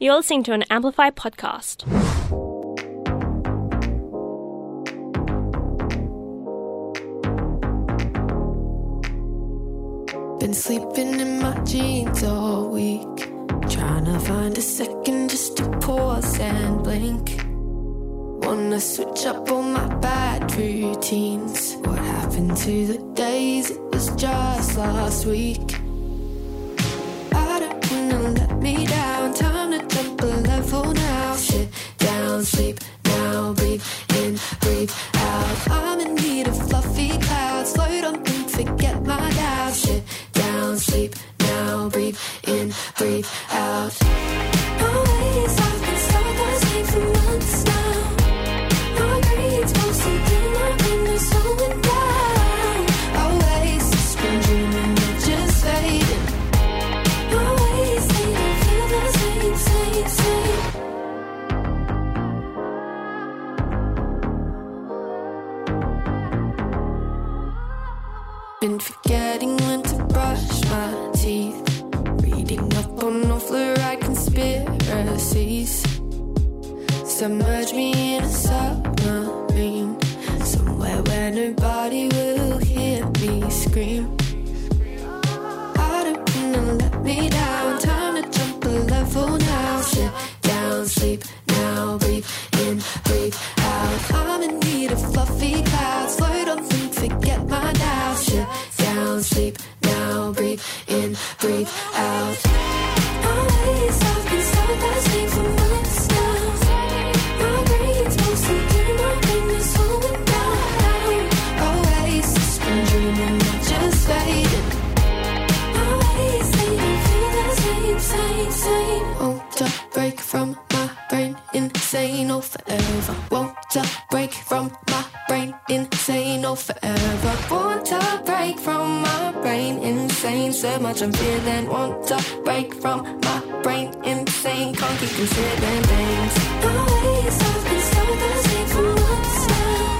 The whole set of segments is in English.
You're listening to an Amplify podcast. Been sleeping in my jeans all week. Trying to find a second just to pause and blink. Wanna switch up all my bad routines. What happened to the days? It was just last week. I don't wanna let me down. Sleep now, breathe in, breathe out. I'm in need of fluffy clouds. Slow down, think, forget my doubts. Sit down, sleep now, breathe in, breathe Submerge me So much I'm feeling. Want to break from my brain insane? Can't keep considering things. Always, I've been stuck on the same for months now.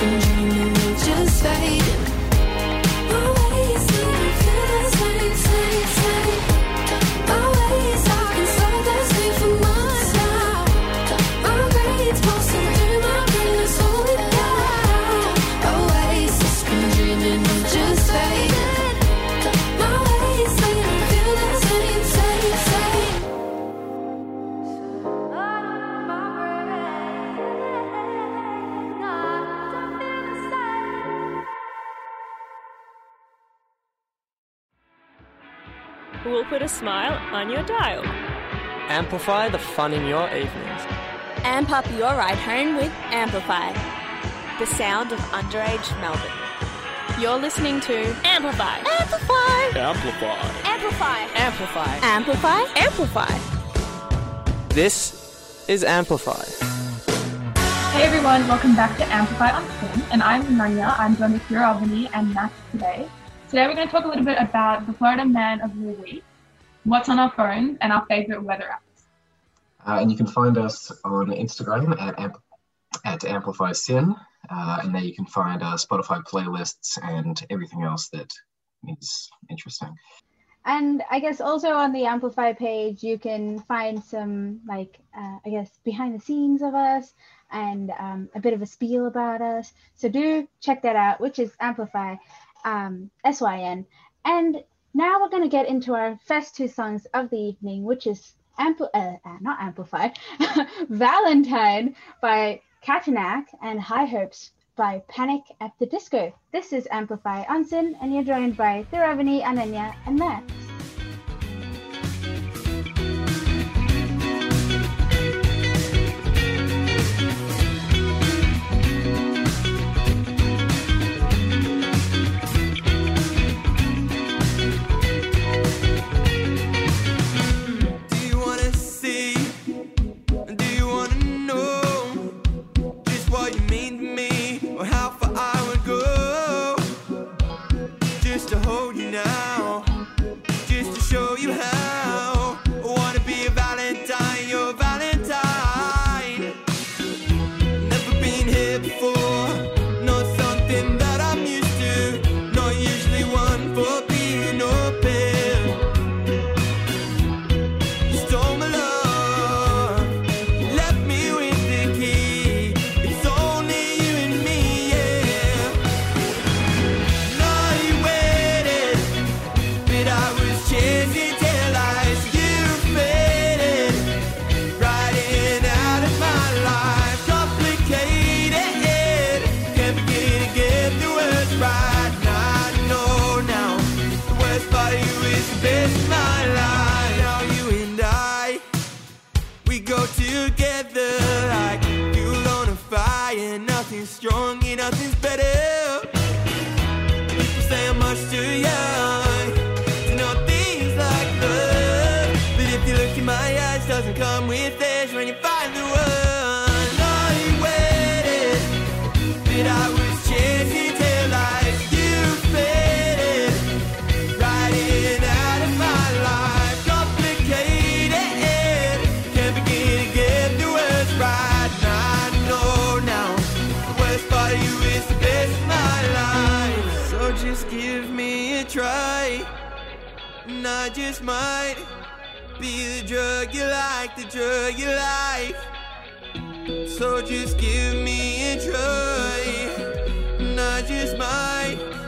Been dreaming just fading. Smile on your dial. Amplify the fun in your evenings. Amp up your ride home with Amplify, the sound of underage Melbourne. You're listening to Amplify. Amplify, Amplify. Amplify, Amplify. Amplify, Amplify. This is Amplify. Hey everyone, welcome back to Amplify on Spin, and I'm Nanya. I'm joined with Kira Albany and Max today. Today we're going to talk a little bit about the Florida Man of the Week, what's on our phones, and our favorite weather apps. Uh, and you can find us on Instagram at, amp- at Amplify SYN. Uh, and there you can find our Spotify playlists and everything else that is interesting. And I guess also on the Amplify page, you can find some, like, uh, I guess, behind the scenes of us and um, a bit of a spiel about us. So do check that out, which is Amplify, um, S Y N. And now we're going to get into our first two songs of the evening, which is Ampl- uh, uh, not Amplify, Valentine by Katanak and High Hopes by Panic at the Disco. This is Amplify on SYN, and you're joined by Thiravani, Ananya, and Max. just give me a try. And I just might be the drug you like, the drug you like. So just give me a try. And I just might.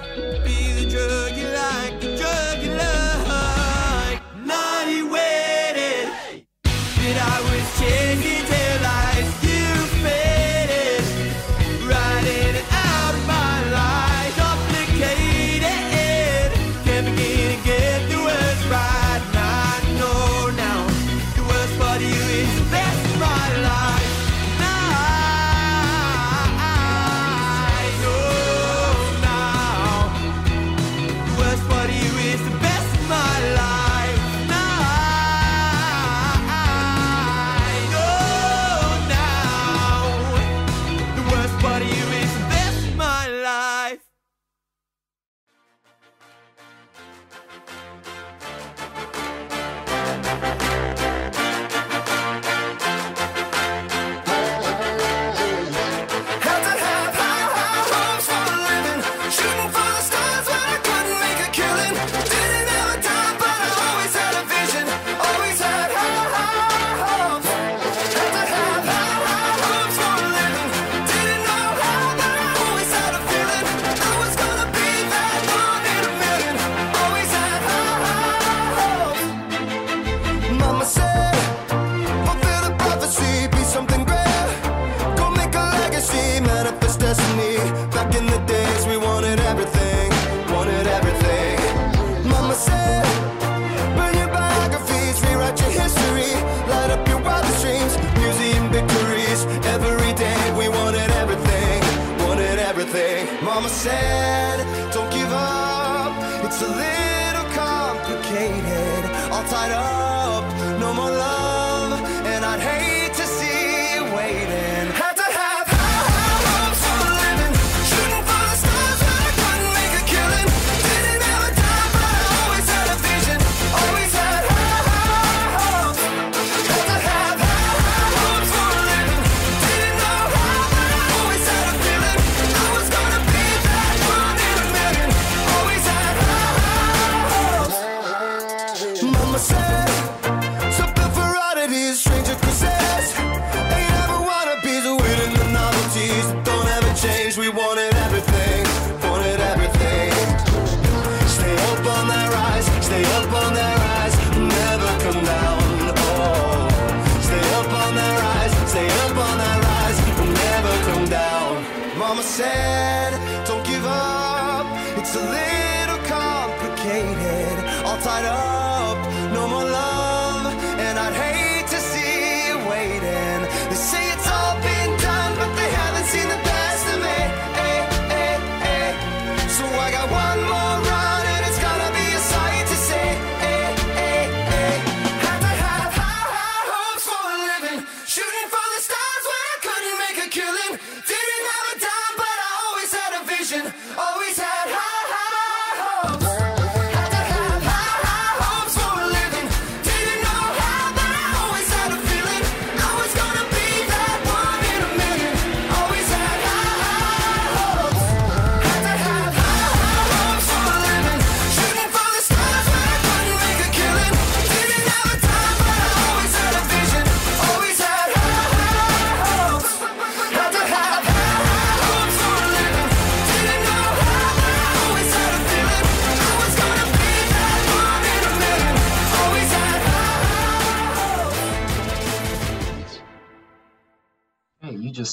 tied up, no more love.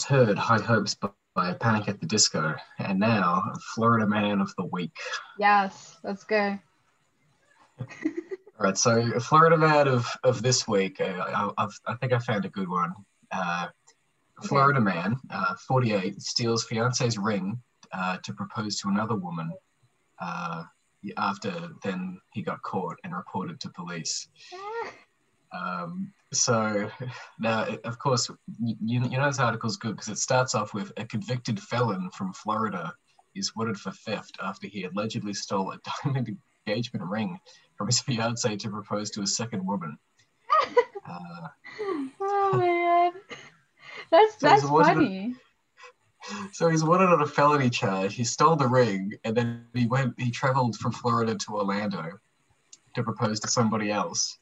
heard High Hopes by Panic at the Disco, and now Florida Man of the Week. Yes, let's go. All right, so Florida Man of, of this week, uh, I, I've, I think I found a good one. Uh, Florida man, uh, 48, steals fiance's ring uh, to propose to another woman uh, after then he got caught and reported to police. Um, so now, of course, you, you know this article's good because it starts off with a convicted felon from Florida is wanted for theft after he allegedly stole a diamond engagement ring from his fiancee to propose to a second woman. Uh, Oh man, that's So that's funny. so he's wanted on a felony charge. He stole the ring and then he went. He traveled from Florida to Orlando to propose to somebody else.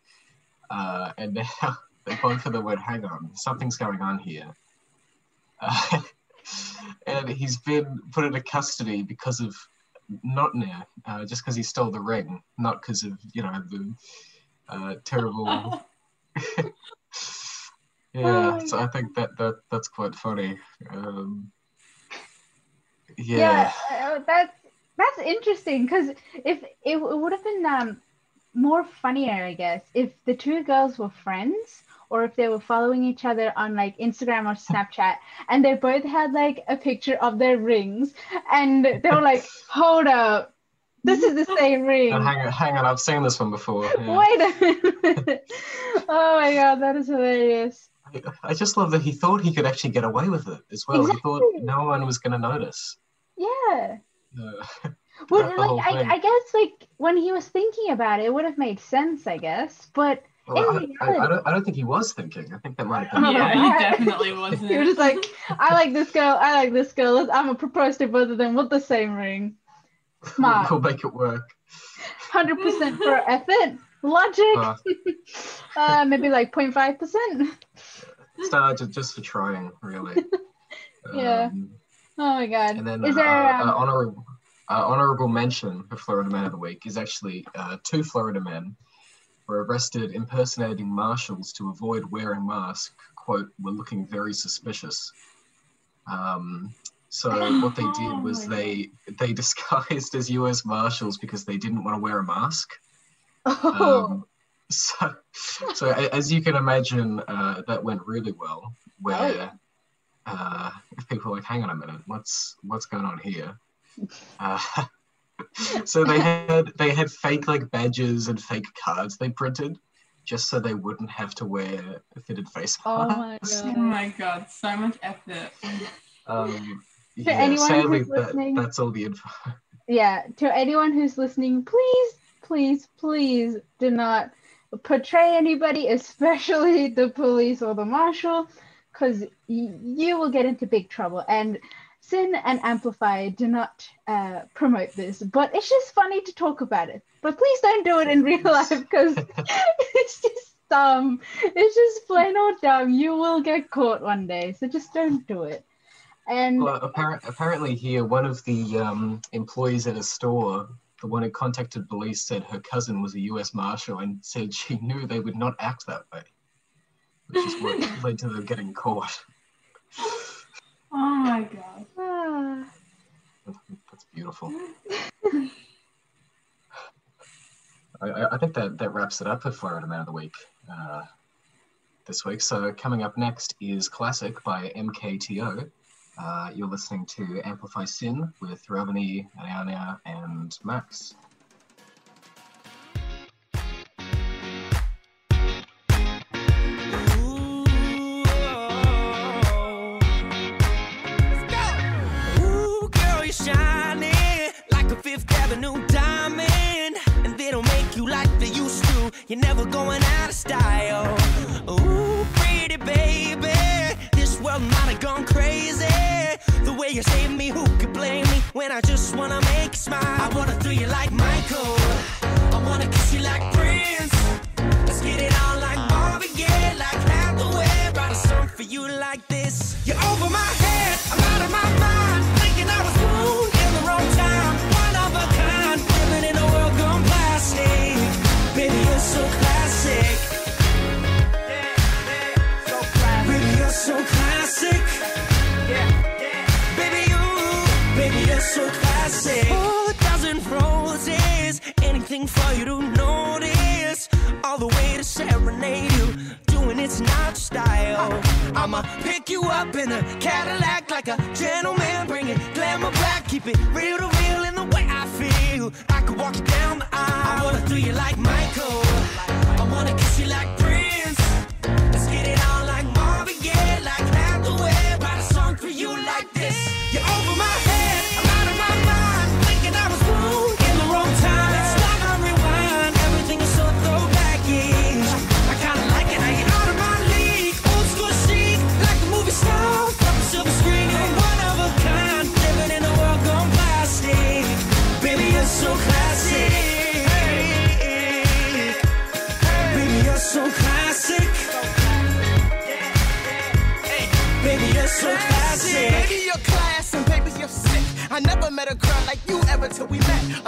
Uh, and now they both of the word, "Hang on, something's going on here." Uh, and he's been put into custody because of not now, uh, just because he stole the ring, not because of you know the uh, terrible. yeah, so I think that that that's quite funny. Um, Yeah, uh, that's that's interesting because if it, it would have been um more funnier, I guess, if the two girls were friends or if they were following each other on like Instagram or Snapchat and they both had like a picture of their rings and they were like, hold up, this is the same ring. Hang on, hang on, I've seen this one before. yeah. Wait a minute. oh my god, that is hilarious. I just love that he thought he could actually get away with it as well. He thought no one was going to notice. Yeah. Uh, Well, throughout whole like I. I guess like when he was thinking about it, it would have made sense, I guess. But Well, I, I, I, don't, I don't think he was thinking. I think that might have been. Yeah, he definitely wasn't. he was just like, I like this girl, I like this girl. Let's, I'm gonna propose to both of them with the same ring. Smart, We'll make it work. hundred percent for effort, logic. Uh, Uh, maybe like 0.5 percent. start just, just for trying, really. Yeah. Um, Oh my god. And then is uh, there? uh, Um, honorable, uh, honorable mention for Florida Man of the Week is actually uh, two Florida men were arrested impersonating marshals to avoid wearing masks. Quote, were looking very suspicious. Um, so what they did was they they disguised as U.S. Marshals because they didn't want to wear a mask. oh, Um, so, so as you can imagine, uh, that went really well. Where uh, people were like, "Hang on a minute, what's what's going on here?" Uh, so they had they had fake like badges and fake cards they printed, just so they wouldn't have to wear a fitted face oh masks. my Oh god. my god, so much effort. Um, For yeah, anyone sadly, who's that, listening- that's all the info. yeah to anyone who's listening please please please do not portray anybody especially the police or the marshal because y- you will get into big trouble and SYN and amplify do not uh, promote this but it's just funny to talk about it but please don't do it in real life because it's just dumb it's just plain old dumb you will get caught one day so just don't do it and Well, apparent, apparently here, one of the um, employees at a store, the one who contacted police, said her cousin was a U.S. Marshal and said she knew they would not act that way, which is what led to them getting caught. Oh my god. That's beautiful. I, I- think that, that wraps it up for Florida Man of the Week uh, this week. So coming up next is Classic by MKTO. Uh, you're listening to Amplify SYN with Ravani, Ariana, and Max. Fifth Avenue diamond. And they don't make you like they used to. You're never going out of style. Ooh, pretty baby. This world might have gone crazy. The way you save me, who could blame me? When I just wanna make you smile. I wanna do you like Michael. I wanna kiss you like Prince. Let's get it on like Marvin Gaye, like Hathaway. Write a song for you like this. You're over my head, I'm out of my mind. Thinking I was Baby, you're so classic. Baby, you, baby, you're so classic. Oh, a dozen roses, anything for you to notice. All the way to serenade you, doing it's not style. I'ma pick you up in a Cadillac like a gentleman, bring it glamour back, keep it real to I never met a girl like you ever till we met.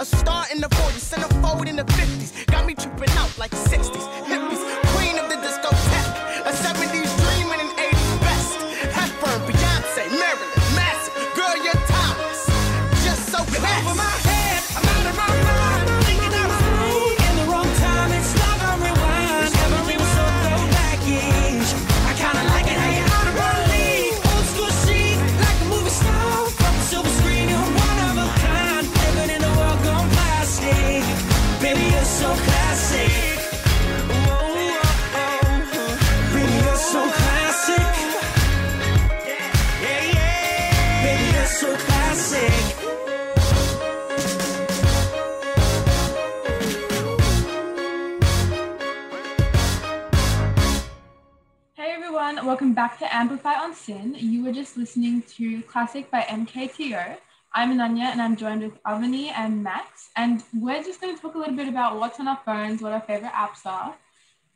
Welcome back to Amplify on SYN. You were just listening to Classic by MKTO. I'm Ananya and I'm joined with Avani and Max, and we're just going to talk a little bit about what's on our phones, what our favorite apps are.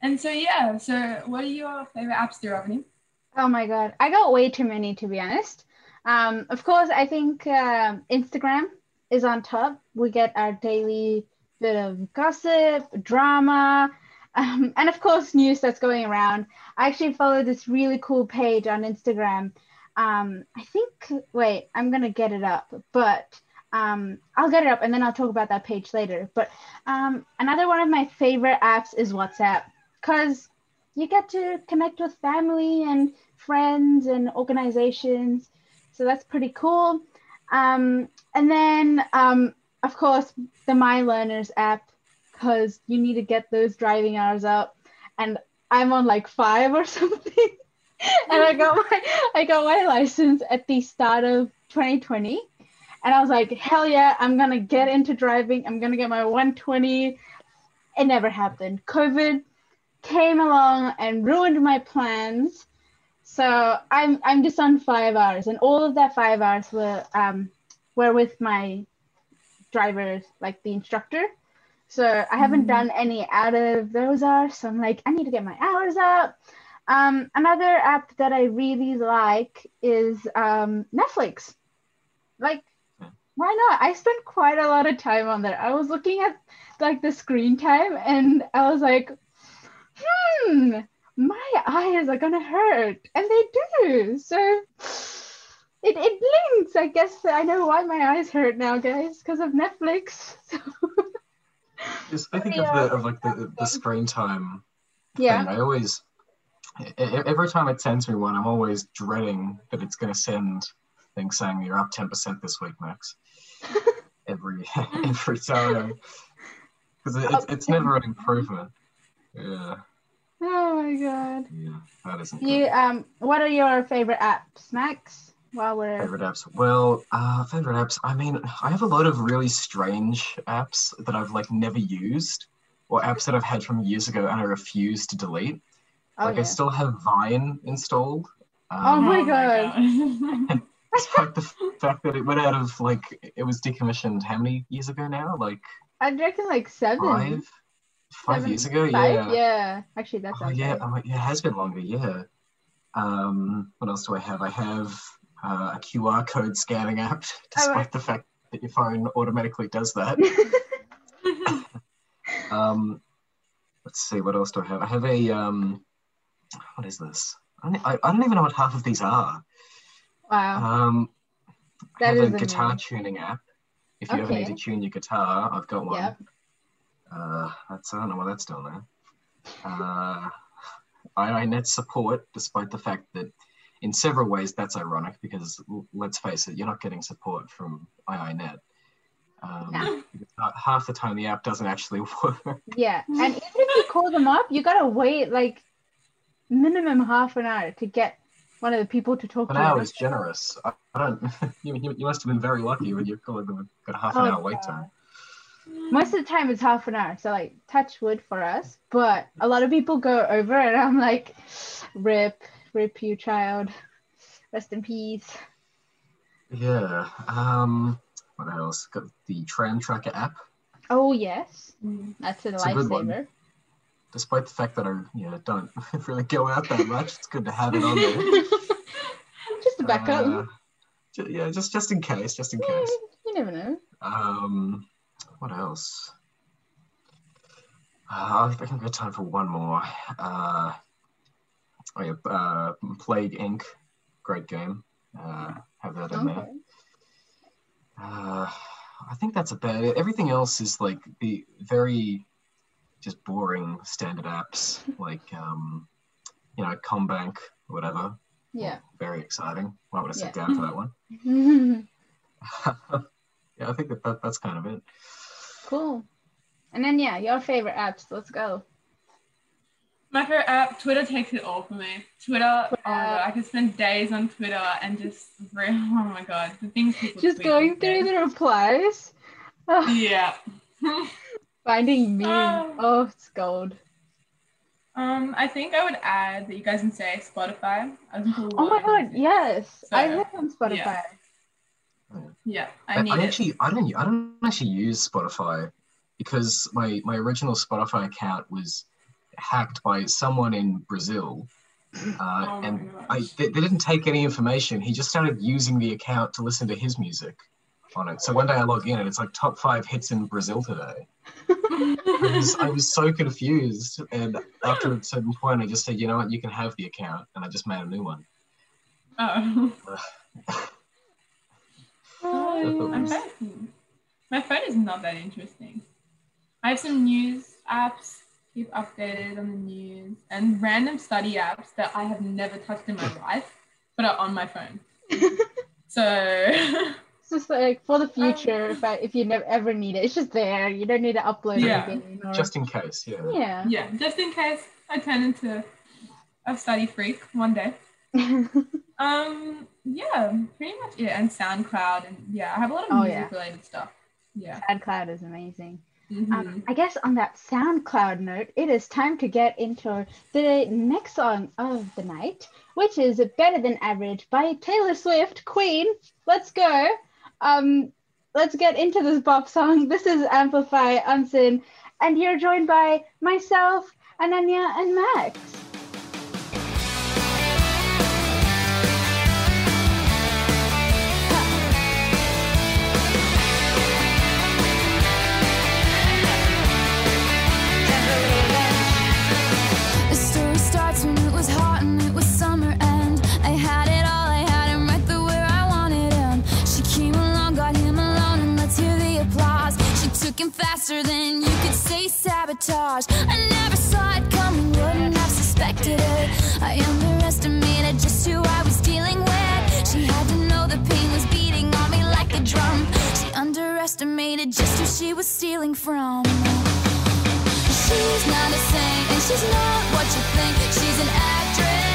And so, yeah, so what are your favorite apps there, Avani? Oh my god, I got way too many to be honest. Um, of course, I think um Instagram is on top. We get our daily bit of gossip, drama, um, and of course, news that's going around. I actually follow this really cool page on Instagram. Um, I think, wait, I'm gonna get it up, but um, I'll get it up and then I'll talk about that page later. But um, another one of my favorite apps is WhatsApp because you get to connect with family and friends and organizations. So that's pretty cool. Um, and then, um, of course, the My Learners app, because you need to get those driving hours up. And I'm on like five or something. And I got my I got my license at the start of 2020. And I was like, hell yeah, I'm gonna get into driving. I'm gonna get my 120. It never happened. COVID came along and ruined my plans. So I'm I'm just on five hours, and all of that five hours were um were with my drivers, like the instructor. So I haven't done any out of those hours. So I'm like, I need to get my hours up. Um, another app that I really like is um, Netflix. Like, why not? I spent quite a lot of time on there. I was looking at like the screen time, and I was like, hmm, my eyes are gonna hurt, and they do. So it, it blinks. I guess I know why my eyes hurt now, guys, because of Netflix. So Just I think of the of like the, the screen time yeah. thing. I always every time it sends me one, I'm always dreading that it's going to send things saying you're up ten percent this week, Max. every every time because it, it's it's never an improvement. Yeah, Oh my god. yeah, that isn't You um what are your favorite apps, Max? While we're Favorite apps? Well, uh, favorite apps. I mean, I have a lot of really strange apps that I've like never used, or apps that I've had from years ago and I refuse to delete. Oh, like yeah. I still have Vine installed. Um, oh my god. Despite the fact that it went out of like it was decommissioned how many years ago now? Like I reckon like seven. five, five Seven- years ago. Five? Yeah. Yeah. Actually that's Oh, yeah, oh, yeah, it has been longer. Yeah. Um, what else do I have? I have uh, a QR code scanning app, despite right. the fact that your phone automatically does that. um, let's see, what else do I have? I have a um, what is this? I don't, I, I don't even know what half of these are. Wow. Um, I have is a guitar amazing. tuning app. If you ever need to tune your guitar, I've got one. Yep. Uh, that's I don't know what that's doing there. Uh, IINet support, despite the fact that in several ways, that's ironic because let's face it, you're not getting support from IINet. Um, Yeah. half the time the app doesn't actually work. Yeah, and even if you call them up, you gotta wait like minimum half an hour to get one of the people to talk An to. you. hour is generous. I, I don't. you, you, you must have been very lucky when them. Got a half an Oh, hour wait time. Most of the time it's half an hour, so like touch wood for us. But a lot of people go over, and I'm like, rip, rip you child, rest in peace. Yeah. Um. What else? Got the Tram Tracker app. Oh yes, that's a It's a lifesaver. Despite the fact that I yeah don't really go out that much, it's good to have it on there. Just a backup. Uh, ju- yeah, just just in case, just in case. you never know. Um, what else? Uh, I think I've got time for one more. Uh, oh yeah, uh, Plague Inc. Great game. Uh, have that in there. Uh, I think that's about it. Everything else is like the very just boring standard apps, like um, you know, CommBank, whatever. Yeah. Very exciting. Might want to sit Yeah. down for that one. yeah, I think that, that that's kind of it. cool. And then yeah, your favorite apps. Let's go. My favorite app, Twitter takes it all for me. Twitter, oh my god, I could spend days on Twitter and just, re- oh my god, the things people Just going through days. the replies. Oh, Yeah. Finding me. Oh. Oh, it's gold. Um, I think I would add that you guys can say Spotify. I listen to a Oh my god, music. yes. I So, live on Spotify. yeah. Yeah, I I, need I it. actually I don't I don't actually use Spotify because my my original Spotify account was hacked by someone in Brazil. Uh, Oh and gosh. I they, they didn't take any information. He just started using the account to listen to his music on it. So one day I log in and it's like top five hits in Brazil today. I was, I was so confused. And after a certain point, I just said, you know what, you can have the account. And I just made a new one. Oh. thought it I'm was- trying to think. My phone is not that interesting. I have some news apps, keep updated on the news, and random study apps that I have never touched in my life, but are on my phone. so It's just like for the future, if I, if you never ever need it, it's just there. You don't need to upload Yeah. anything. Or... Just in case, yeah. yeah. yeah, just in case I turn into a study freak one day. Um, yeah, pretty much it, and SoundCloud, and yeah, I have a lot of Oh, music yeah. related stuff. Yeah. SoundCloud is amazing. Mhm. Um, I guess on that SoundCloud note, it is time to get into the next song of the night, which is Better Than Revenge by Taylor Swift, Queen. Let's go. Um, let's get into this pop song. This is Amplify Unseen, and you're joined by myself, Ananya, and Max. Him faster than you could say sabotage. I never saw it coming, wouldn't have suspected it. I underestimated just who I was dealing with. She had to know the pain was beating on me like a drum. She underestimated just who she was stealing from. She's not a saint, and she's not what you think. She's an actress,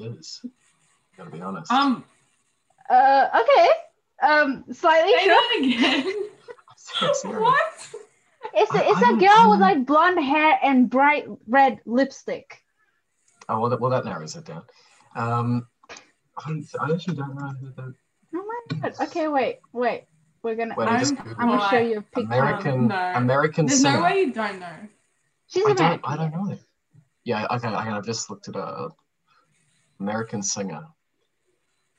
who Taylor Swift is. Gotta be honest. Um, Uh, okay. Um, slightly say sure. that again. what? It's a, I- it's I a don't- girl with like blonde hair and bright red lipstick. Oh, well, that, well, that narrows it down. Um, I, I actually don't know who the Oh my god. Okay, wait, wait. We're gonna. Wait, I I'm, just I'm, gonna show you a picture. American no. American There's singer. no way you don't know. She's I don't. I don't know. Yeah. Okay. okay I've just looked it up. American singer.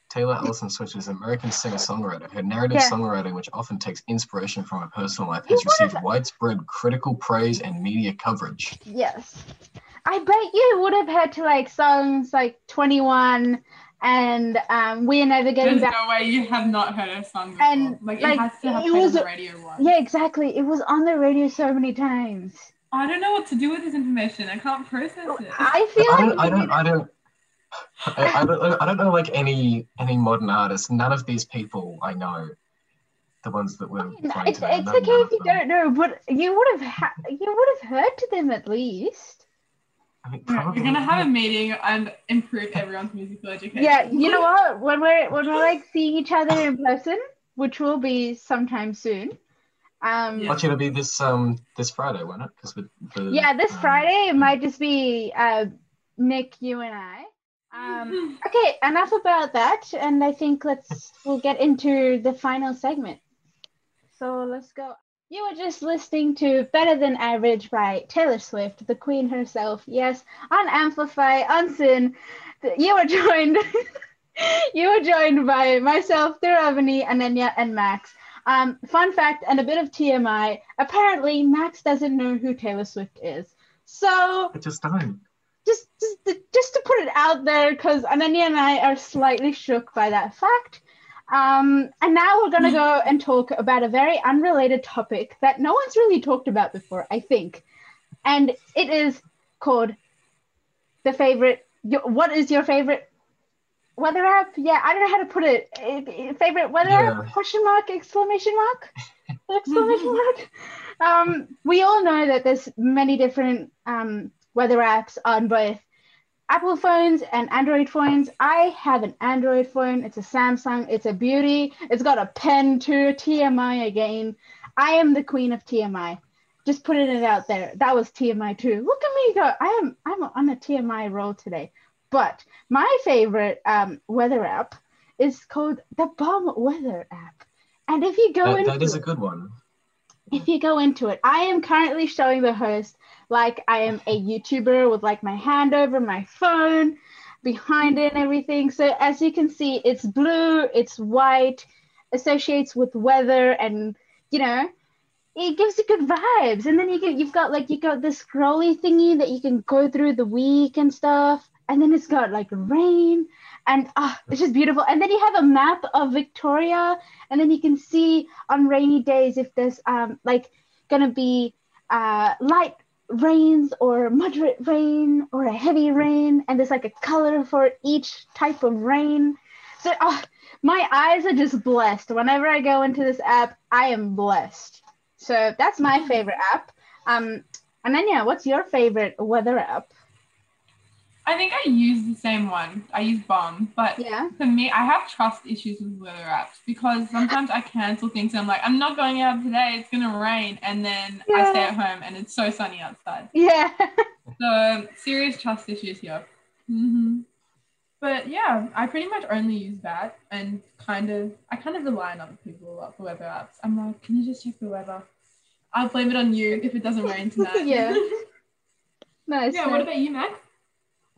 Taylor Allison Swift is an American singer-songwriter. Her narrative Yeah. songwriting, which often takes inspiration from her personal life, has received widespread critical praise and media coverage. Yes. I bet you would have heard to like songs like 21 and um, We're Never Getting There's Back. no way you have not heard her song before. And, like, like, it has to have it was on the radio once. Yeah, exactly. It was on the radio so many times. I don't know what to do with this information. I can't process it. I feel I like don't. I don't. I don't. I, I don't. I don't know like any any modern artists. None of these people I know. The ones that were playing it's, today. it's okay if you don't know, but you would have ha- you would have heard to them at least. I mean, We're gonna have a meeting and improve everyone's musical education. Yeah, you know what? When we're when we're like seeing each other in person, which will be sometime soon. Um, Actually, it'll be this um this Friday, won't it? Because with the yeah, this um, Friday it might just be uh, Nick, you and I. Um, okay, enough about that, and I think let's we'll get into the final segment. So let's go. You were just listening to Better Than Revenge by Taylor Swift, the queen herself. Yes, on Amplify, on SYN. You were joined. you were joined by myself, Thiravani, Ananya, and Max. Um, fun fact and a bit of TMI. Apparently, Max doesn't know who Taylor Swift is. So I just don't. just just just to put it out there because Ananya and I are slightly shook by that fact. Um, and now we're gonna go and talk about a very unrelated topic that no one's really talked about before, I think, and it is called the favorite. Your, what is your favorite weather app? Yeah, I don't know how to put it. Eh, eh, Favorite weather app? Question mark? Exclamation mark? exclamation mark. Um, we all know that there's many different um, weather apps on both Apple phones and Android phones. I have an Android phone. It's a Samsung. It's a beauty. It's got a pen too. TMI again. I am the queen of TMI. Just putting it out there. That was TMI too. Look at me go. I am I'm on a TMI roll today. But my favorite um, weather app is called the BOM Weather app. And if you go That, into that is a good one. if you go into it, I am currently showing the host like I am a YouTuber with like my hand over my phone behind it and everything. So as you can see, it's blue, it's white, associates with weather and you know, it gives you good vibes. And then you get you've got like you got this scrolly thingy that you can go through the week and stuff. And then it's got like rain and ah, it's just beautiful. And then you have a map of Victoria, and then you can see on rainy days if there's um like gonna be uh light rains or moderate rain or a heavy rain, and there's like a color for each type of rain. So ah, my eyes are just blessed. Whenever I go into this app, I am blessed. So that's my favorite app. Um, Ananya, what's your favorite weather app? I think I use the same one. I use BOM, but Yeah. for me, I have trust issues with weather apps because sometimes I cancel things and I'm like, I'm not going out today. It's gonna rain, and then I stay at home and it's so sunny outside. Yeah. So serious trust issues here. hmm But yeah, I pretty much only use that and kind of I kind of rely on other people a lot for weather apps. I'm like, can you just check the weather? I'll blame it on you if it doesn't rain tonight. Yeah. Nice. yeah. What about you, Max?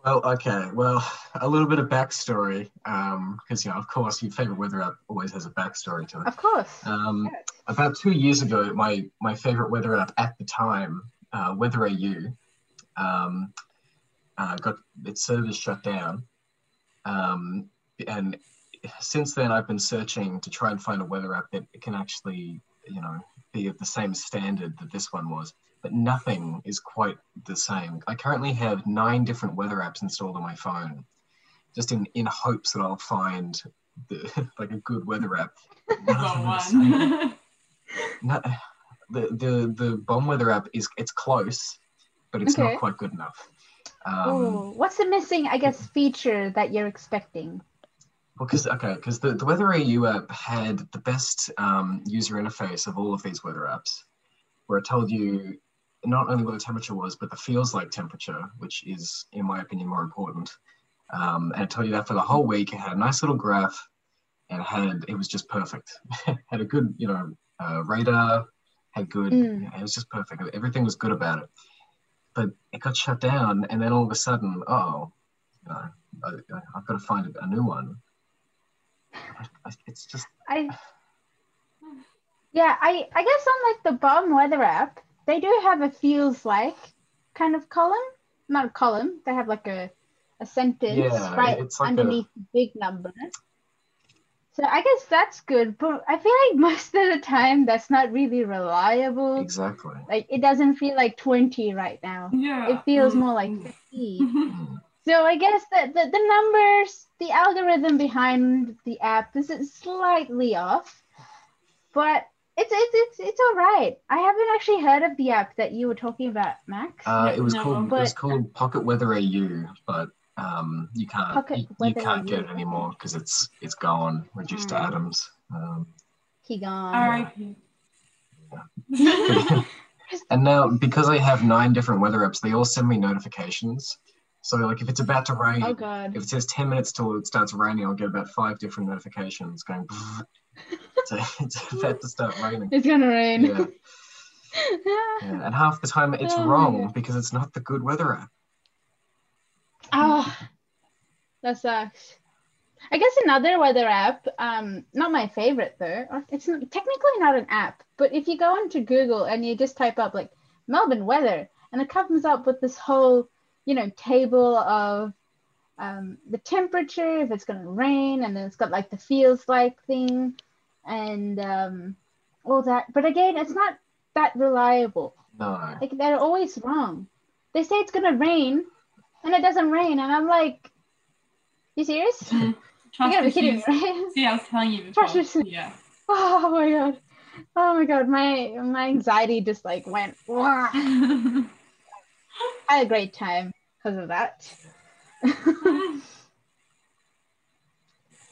Well, okay. Well, a little bit of backstory, because you know, of course, your favorite weather app always has a backstory to it. Of course. Um, about two years ago, my my favorite weather app at the time, uh, Weather AU, um, uh, got its service shut down, um, and since then I've been searching to try and find a weather app that can actually, you know, be of the same standard that this one was. But nothing is quite the same. I currently have nine different weather apps installed on my phone, just in in hopes that I'll find the, like a good weather app. None of the one. no, the the the BOM weather app is it's close, but it's Okay. not quite good enough. Um, oh, what's the missing, I guess, feature that you're expecting? Well, because okay, because the, the Weather AU app had the best um, user interface of all of these weather apps, where it told you not only what the temperature was, but the feels like temperature, which is, in my opinion, more important. Um, and it told you that for the whole week. It had a nice little graph, and it had it was just perfect. had a good, you know, uh, radar, had good. Mm. It was just perfect. Everything was good about it. But it got shut down, and then all of a sudden, oh, you know, I, I- I've got to find a new one. I- I- It's just I yeah, I I guess on like the BOM weather app, they do have a feels like kind of column, not a column. They have like a a sentence Yeah, right like underneath the big number. So I guess that's good, but I feel like most of the time that's not really reliable. exactly. Like it doesn't feel like 20 right now. Yeah. It feels Mm. more like 50. Mm. So I guess that the, the numbers, the algorithm behind the app is slightly off, but it's it's it's it's all right. I haven't actually heard of the app that you were talking about, Max. Uh, it was No, called it was called Pocket Weather AU, but um, you can't Pocket you, you can't get it anymore because it's it's gone, reduced to Mm. atoms. Um, He gone. R.I.P. and now because I have nine different weather apps, they all send me notifications. So like if it's about to rain, Oh god. if it says 10 minutes till it starts raining, I'll get about five different notifications going. it's about to start raining. It's gonna rain. Yeah, yeah. And half the time it's Oh wrong because it's not the good weather app. Oh, that sucks. I guess another weather app, um, not my favorite though. It's technically not an app, but if you go onto Google and you just type up like Melbourne weather, and it comes up with this whole, you know, table of um, the temperature, if it's gonna rain, and then it's got like the feels like thing, and um, all that. But again, it's not that reliable. No. Like they're always wrong. They say it's gonna rain, and it doesn't rain, and I'm like, you serious? You gotta be kidding me, right? See, I was telling you before. Trust. Yeah. Oh my god. Oh my god, my my anxiety just like went. Wah. I had a great time because of that.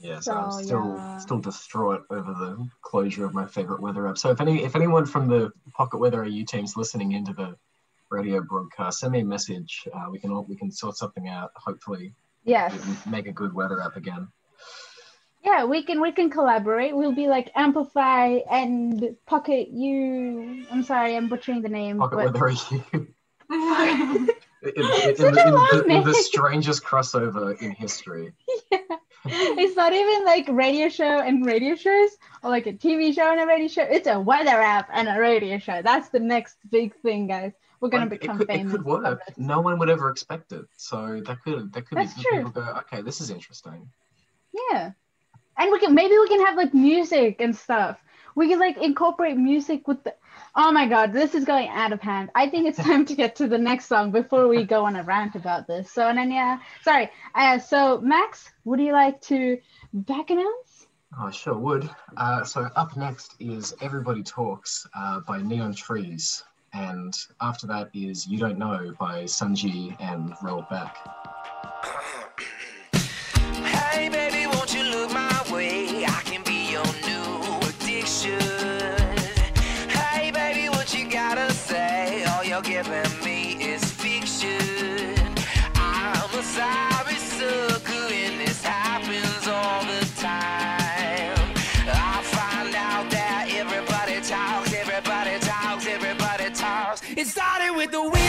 Yeah, so I'm still yeah. still distraught over the closure of my favorite weather app. So if any if anyone from the Pocket Weather AU team's listening into the radio broadcast, send me a message. Uh, we can all, we can sort something out. Hopefully, Yes. make a good weather app again. Yeah, we can we can collaborate. We'll be like Amplify and Pocket You. I'm sorry, I'm butchering the name. Pocket but Weather AU. In, in, Such in, a in the, the strangest crossover in history. it's not even like radio show and radio shows or like a TV show and a radio show. It's a weather app and a radio show. That's the next big thing, guys. We're gonna Like, become it could, famous. It could work. No one would ever expect it. So that could that could That's be true. people go, okay, this is interesting. Yeah. And we can maybe we can have like music and stuff. We can like incorporate music with the Oh my god, this is going out of hand. I think it's time to get to the next song before we go on a rant about this. So Ananya, sorry. Uh, so Max, would you like to back announce? Oh, I sure would. Uh, so up next is Everybody Talks uh, by Neon Trees. And after that is You Don't Know by Sunji and Roll Back. with the wind.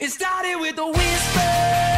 It started with a whisper.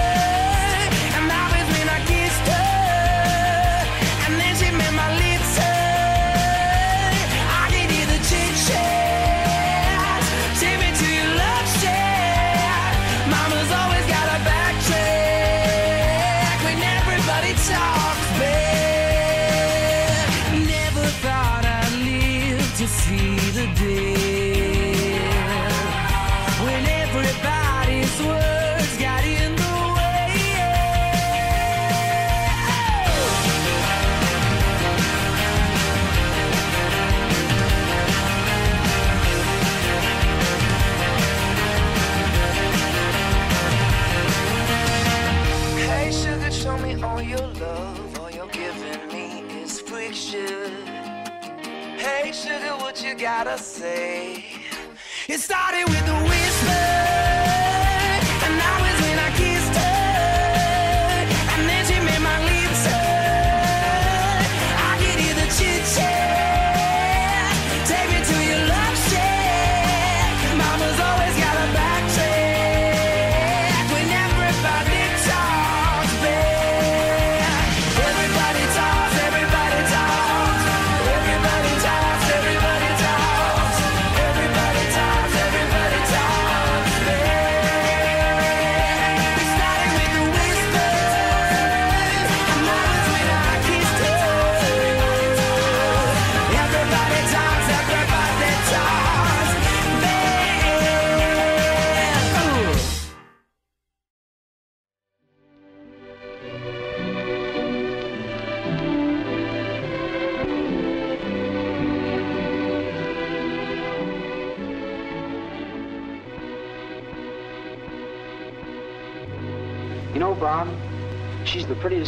gotta say. It started with the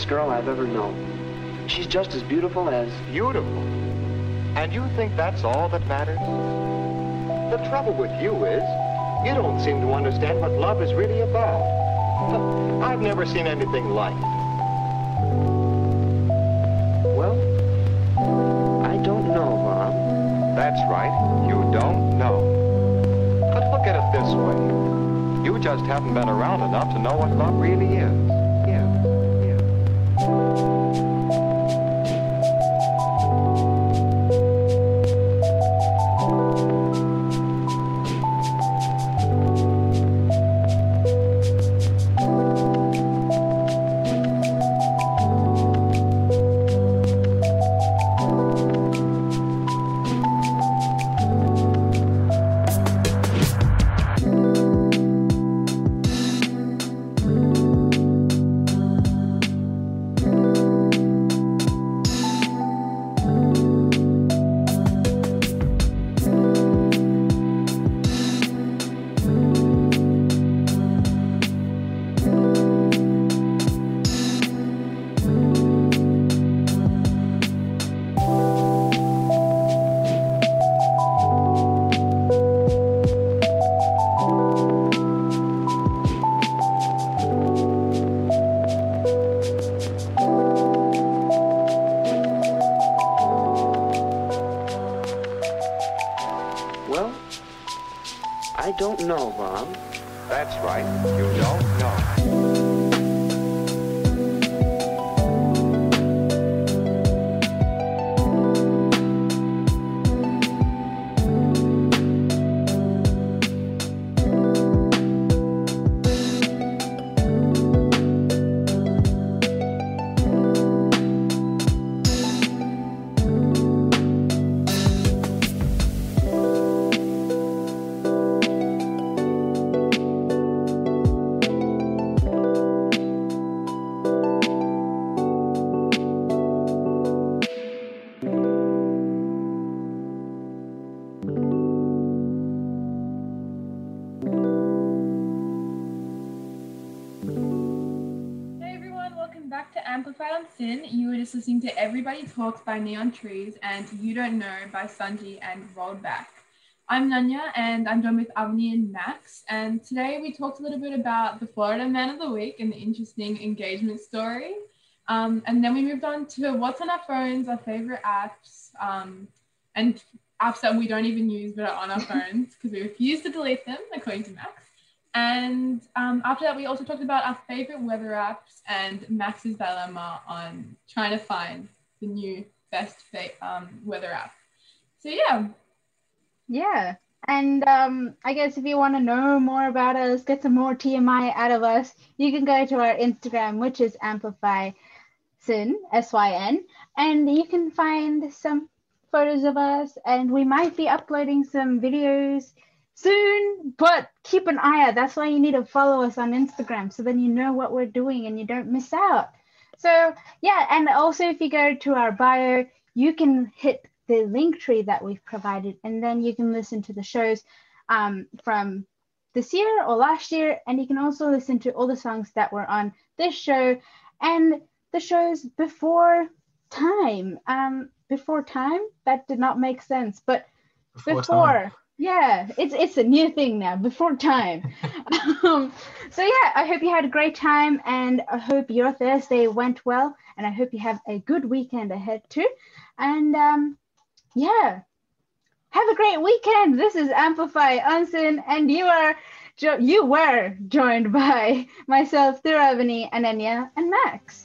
prettiest girl I've ever known. She's just as beautiful as... Beautiful? And you think that's all that matters? The trouble with you is, you don't seem to understand what love is really about. I've never seen anything like it. Well, I don't know, Mom. That's right, you don't know. But look at it this way. You just haven't been around enough to know what love really is. Amplified on SYN. You were just listening to Everybody Talks by Neon Trees and You Don't Know by Sunji and Rolled Back. I'm Nanya and I'm joined with Avni and Max. And today we talked a little bit about the Florida Man of the Week and the interesting engagement story. Um, and then we moved on to what's on our phones, our favorite apps, um, and apps that we don't even use but are on our phones because we refuse to delete them, according to Max. And um, after that, we also talked about our favorite weather apps and Max's dilemma on trying to find the new best um, weather app. So yeah, Yeah. And um, I guess if you want to know more about us, get some more TMI out of us, you can go to our Instagram, which is Amplify Syn, S Y N, and you can find some photos of us. And we might be uploading some videos soon, but keep an eye out. That's why you need to follow us on Instagram so then you know what we're doing and you don't miss out. So, yeah, and also if you go to our bio, you can hit the link tree that we've provided, and then you can listen to the shows um, from this year or last year, and you can also listen to all the songs that were on this show and the shows before time. Um, before time, that did not make sense, but Before before. Yeah, it's it's a new thing now. Before time. um, so yeah, I hope you had a great time, and I hope your Thursday went well, and I hope you have a good weekend ahead too. And um, yeah, have a great weekend. This is Amplify on SYN, and you are jo- you were joined by myself, Thiravani, Ananya, and Max.